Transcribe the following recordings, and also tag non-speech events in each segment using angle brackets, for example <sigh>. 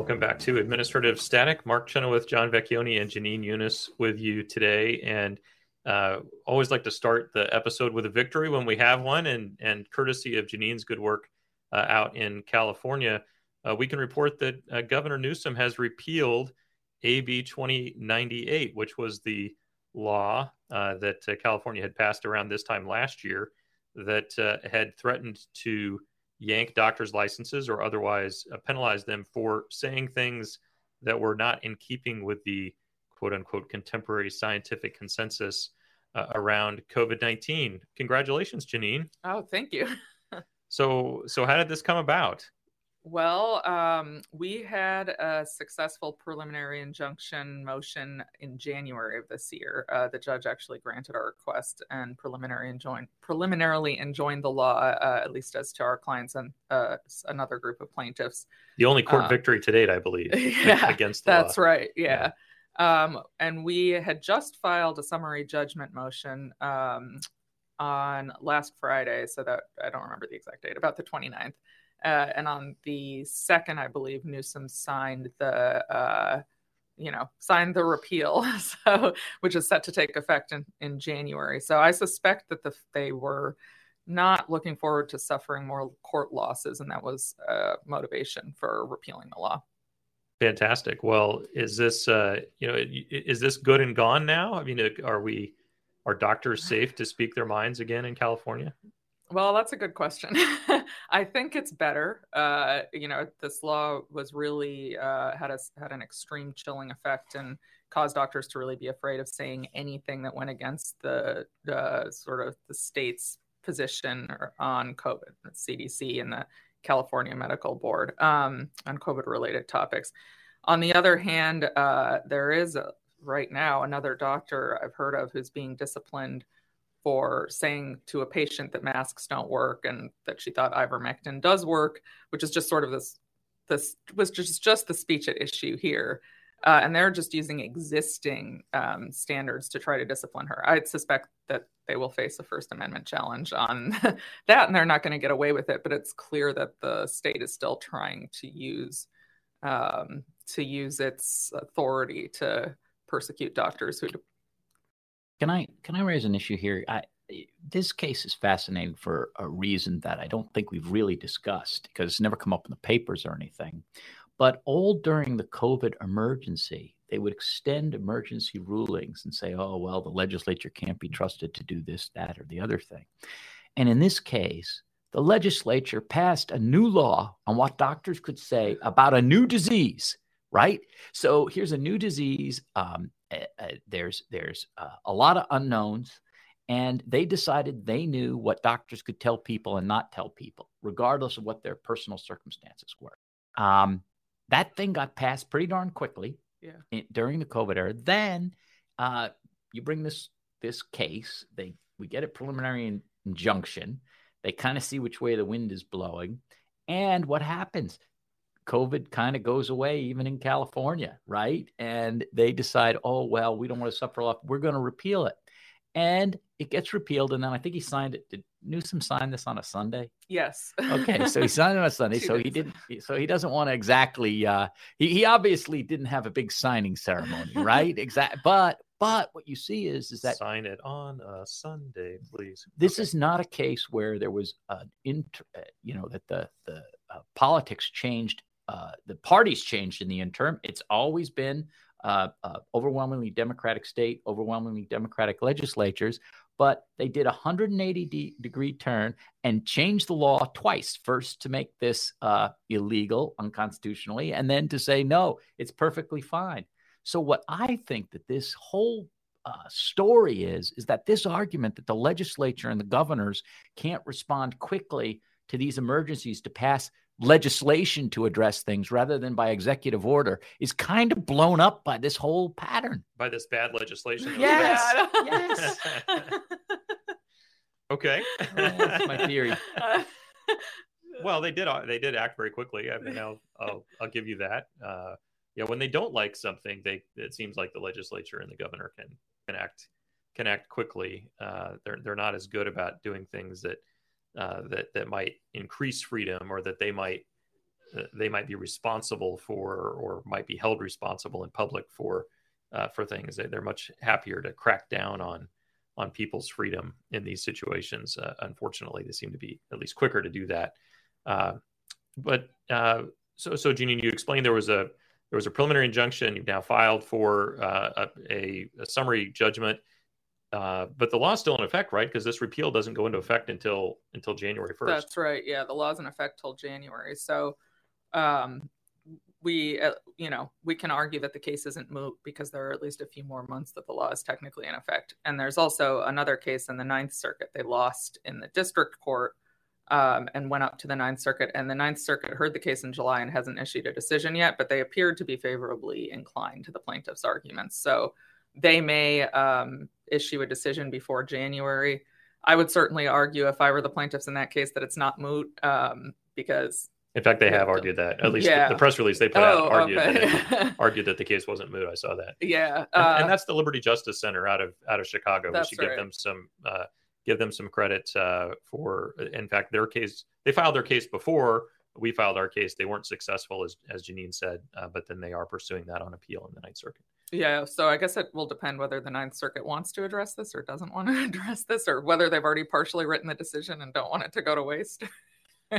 Welcome back to Administrative Static. Mark Chenoweth, John Vecchione, and Jenin Younes with you today. And uh, always like to start the episode with a victory when we have one. And, and courtesy of Jenin's good work uh, out in California, uh, we can report that uh, Governor Newsom has repealed AB 2098, which was the law uh, that uh, California had passed around this time last year that had threatened to yank doctors' licenses or otherwise uh, penalize them for saying things that were not in keeping with the quote unquote contemporary scientific consensus uh, around COVID 19. Congratulations, Jenin. Oh, thank you. <laughs> so, so how did this come about? Well, um, we had a successful preliminary injunction motion in January of this year. Uh, the judge actually granted our request and preliminary enjoined, preliminarily enjoined the law, uh, at least as to our clients and uh, another group of plaintiffs. The only court uh, victory to date, I <laughs> believe, yeah, against that's law. right. Yeah. yeah. Um, and we had just filed a summary judgment motion um, on last Friday, so that I don't remember the exact date, about the 29th. Uh, and on the second, I believe Newsom signed the, uh, you know, signed the repeal, <laughs> so which is set to take effect in, in January. So I suspect that the, they were not looking forward to suffering more court losses, and that was uh, motivation for repealing the law. Fantastic. Well, is this, uh, you know, is this good and gone now? I mean, are we, are doctors safe to speak their minds again in California? Well, that's a good question. <laughs> I think it's better. Uh, you know, this law was really uh, had a had an extreme chilling effect and caused doctors to really be afraid of saying anything that went against the uh, sort of the state's position on COVID, the CDC and the California Medical Board um, on COVID related topics. On the other hand, uh, there is a, right now another doctor I've heard of who's being disciplined for saying to a patient that masks don't work and that she thought ivermectin does work, which is just sort of this this was just just the speech at issue here. Uh, and they're just using existing um, standards to try to discipline her. I suspect that they will face a First Amendment challenge on <laughs> that, and they're not going to get away with it. But it's clear that the state is still trying to use um, to use its authority to persecute doctors who can I can I raise an issue here? I, this case is fascinating for a reason that I don't think we've really discussed because it's never come up in the papers or anything. But all during the COVID emergency, they would extend emergency rulings and say, oh, well, the legislature can't be trusted to do this, that, or the other thing. And in this case, the legislature passed a new law on what doctors could say about a new disease, right? So here's a new disease. Um, there's there's uh, a lot of unknowns and they decided they knew what doctors could tell people and not tell people regardless of what their personal circumstances were. Um, that thing got passed pretty darn quickly yeah. in, during the covid era. Then uh, you bring this this case they we get a preliminary in, injunction. They kind of see which way the wind is blowing and what happens COVID kind of goes away even in California, right? And they decide, oh, well, we don't want to suffer off. We're going to repeal it. And it gets repealed. And then I think he signed it. Did Newsom sign this on a Sunday? Yes. okay. So he signed it on a Sunday. <laughs> so he didn't, so he doesn't want to exactly, uh, he, he obviously didn't have a big signing ceremony, <laughs> right? exactly. But, but what you see is, is that sign it on a Sunday, please. This okay. is not a case where there was an inter, uh, you know, that the, the uh, politics changed uh, the parties changed in the interim. It's always been uh, uh, overwhelmingly Democratic state, overwhelmingly Democratic legislatures, but they did a 180 de- degree turn and changed the law twice. First to make this uh, illegal unconstitutionally, and then to say no, it's perfectly fine. So what I think that this whole uh, story is is that this argument that the legislature and the governors can't respond quickly to these emergencies to pass legislation to address things rather than by executive order is kind of blown up by this whole pattern. By this bad legislation. Yes. yes. <laughs> okay. That's my theory. <laughs> well, they did. uh, They did act very quickly. I mean, I'll I'll, I'll give you that. Uh, yeah, when they don't like something, they it seems like the legislature and the governor can can act can act quickly. Uh, they're they're not as good about doing things that uh, that that might increase freedom or that they might uh, they might be responsible for or might be held responsible in public for uh, for things. They, they're much happier to crack down on on people's freedom in these situations. Uh, unfortunately, they seem to be at least quicker to do that. Uh, but uh, so so Jenin, you explained there was a there was a preliminary injunction. You've now filed for a, a, summary judgment, uh, but the law is still in effect, right? Because this repeal doesn't go into effect until until January first. That's right. Yeah, the law's in effect till January. So, um, we uh, you know we can argue that the case isn't moot because there are at least a few more months that the law is technically in effect. And there's also another case in the Ninth Circuit. They lost in the district court um, and went up to the Ninth Circuit. And the Ninth Circuit heard the case in July and hasn't issued a decision yet, but they appeared to be favorably inclined to the plaintiff's arguments. So they may um, issue a decision before January. I would certainly argue, if I were the plaintiffs in that case, that it's not moot um, because. In fact, they have argued that. At least yeah. the, the, press release they put oh, out argued, okay. that <laughs> argued that the case wasn't moot. I saw that. Yeah, uh, and, and, uh, that's the Liberty Justice Center out of out of Chicago. We should right. give them some uh, give them some credit uh, for, in fact, their case. They filed their case before we filed our case. They weren't successful, as as Jenin said, uh, but then they are pursuing that on appeal in the Ninth Circuit. Yeah, so I guess it will depend whether the Ninth Circuit wants to address this or doesn't want to <laughs> address this, or whether they've already partially written the decision and don't want it to go to waste.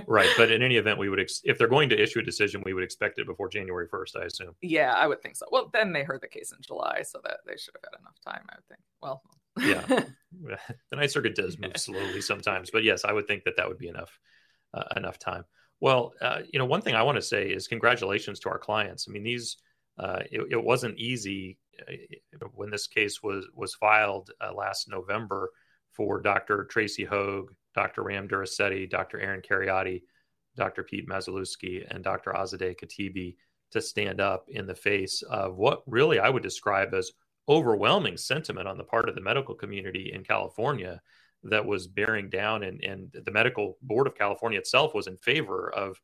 right, but <laughs> in any event, we would ex- if they're going to issue a decision, we would expect it before January first. I assume. Yeah, I would think so. Well, then they heard the case in July, so that they should have had enough time. I would think. Well, yeah, <laughs> the Ninth Circuit does move slowly sometimes, but yes, I would think that that would be enough uh, enough time. Well, uh, you know, one thing I want to say is congratulations to our clients. I mean, these uh, it, it, wasn't easy uh, when this case was was filed uh, last November for Dr. Tracy Høeg, Dr. Ram Duriseti, Dr. Aaron Kheriaty, Dr. Pete Mazolewski, and Dr. Azadeh Khatibi to stand up in the face of what really I would describe as overwhelming sentiment on the part of the medical community in California that was bearing down, and, and the medical board of California itself was in favor of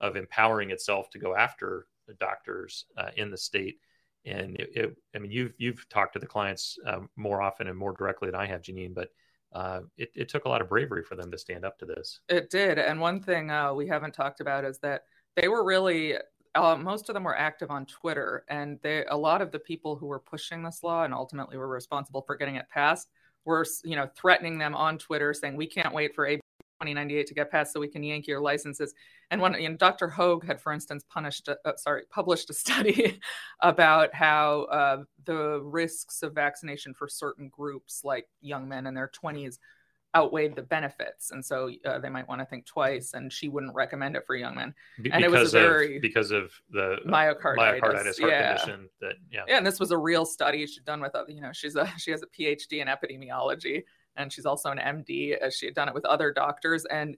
of empowering itself to go after doctors uh, in the state. And it, it, I mean, you've you've talked to the clients um, more often and more directly than I have, Jenin. but uh, it, it, took a lot of bravery for them to stand up to this. It did, and one thing uh, we haven't talked about is that they were really uh, most of them were active on Twitter, and they a lot of the people who were pushing this law and ultimately were responsible for getting it passed were you know threatening them on Twitter, saying we can't wait for 2098 to get passed so we can yank your licenses. And when you know, Dr. Høeg had, for instance, punished uh, sorry published a <laughs> study about how uh, the risks of vaccination for certain groups, like young men in their 20s, outweighed the benefits, and so uh, they might want to think twice. And she wouldn't recommend it for young men. Be- and it was a very of, because of the myocarditis, myocarditis heart yeah. condition. That yeah, yeah. And this was a real study she'd done with you know she's a she has a PhD in epidemiology, and she's also an MD. As she had done it with other doctors, and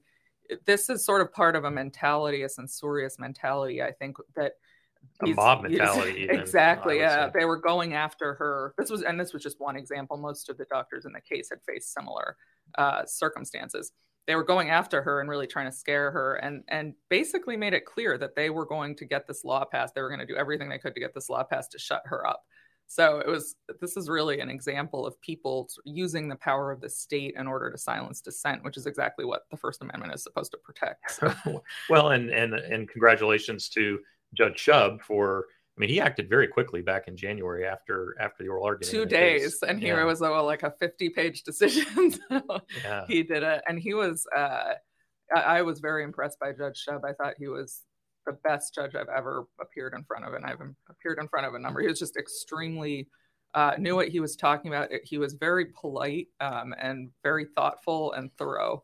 this is sort of part of a mentality, a censorious mentality. I think that a mob <laughs> mentality. Even, exactly. Yeah, they were going after her. This was, and this was just one example. Most of the doctors in the case had faced similar uh, circumstances. They were going after her and really trying to scare her, and and basically made it clear that they were going to get this law passed. They were going to do everything they could to get this law passed to shut her up. So it was. This is really an example of people using the power of the state in order to silence dissent, which is exactly what the First Amendment is supposed to protect. <laughs> So. well, and and and congratulations to Judge Shubb for I mean, he acted very quickly back in January after after the oral argument. Two days, and here yeah. it was a, like a fifty-page decision. <laughs> so yeah. He did it, and he was. Uh, I, I was very impressed by Judge Shubb. I thought he was the best judge I've ever appeared in front of, and I've appeared in front of a number. He was just extremely uh, knew what he was talking about. He was very polite um, and very thoughtful and thorough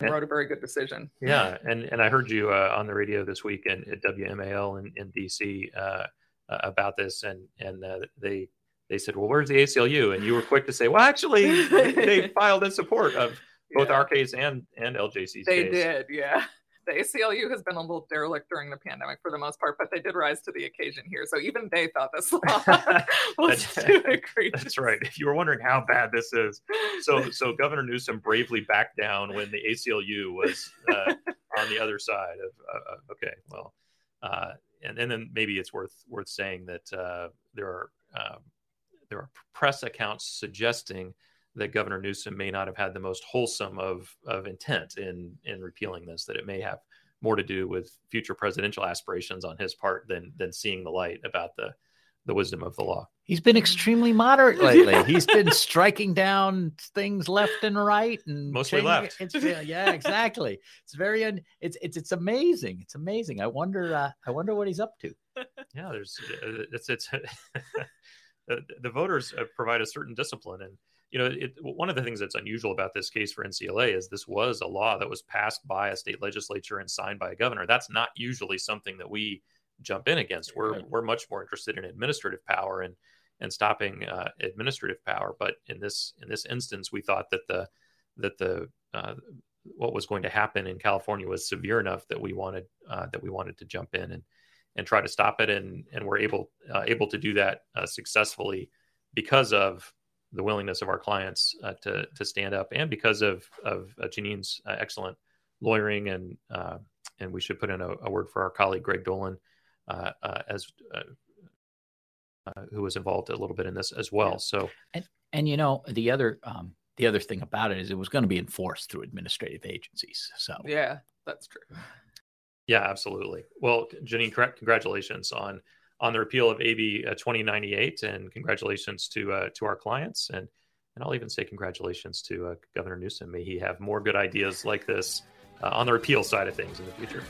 and wrote a very good decision. Yeah, and and I heard you uh, on the radio this week at WMAL in, in DC uh, uh, about this, and and uh, they they said, well, where's the ACLU? And you were quick to say, well, actually, they <laughs> filed in support of both Yeah. our case and and LJC's They case. did, yeah. The ACLU has been a little derelict during the pandemic for the most part, but they did rise to the occasion here. So even they thought this law <laughs> <laughs> was too egregious. <laughs> That's right. If you were wondering how bad this is, so so Governor Newsom bravely backed down when the ACLU was uh, on the other side of. Uh, uh, okay, well, uh, and and then maybe it's worth worth saying that uh, there are um, there are press accounts suggesting that Governor Newsom may not have had the most wholesome of of intent in in repealing this. That it may have more to do with future presidential aspirations on his part than than seeing the light about the the wisdom of the law. He's been extremely moderate <laughs> lately. He's been striking down things left and right, and Mostly changing left. It's yeah, yeah, exactly. It's very un, it's it's it's amazing. It's amazing. I wonder. Uh, I wonder what he's up to. yeah there's uh, it's it's <laughs> the, the voters uh, provide a certain discipline. And you know it, one of the things that's unusual about this case for ncla is this was a law that was passed by a state legislature and signed by a governor. That's not usually something that we jump in against. We're Right. we're much more interested in administrative power and and stopping uh, administrative power. But in this in this instance we thought that the that the uh, what was going to happen in California was severe enough that we wanted uh, that we wanted to jump in and and try to stop it and and we're able uh, able to do that uh, successfully because of the willingness of our clients uh, to to stand up and because of of uh, Jenin's uh, excellent lawyering and uh, and we should put in a, a word for our colleague Greg Dolan uh, uh, as uh, uh, who was involved a little bit in this as well. Yeah. So And you know the other um, the other thing about it is it was going to be enforced through administrative agencies. So Yeah, that's true. Yeah, absolutely. Well, Jenin, congratulations on on the repeal of AB uh, 2098, and congratulations to uh, to our clients, and and I'll even say congratulations to uh, Governor Newsom. May he have more good ideas like this uh, on the repeal side of things in the future.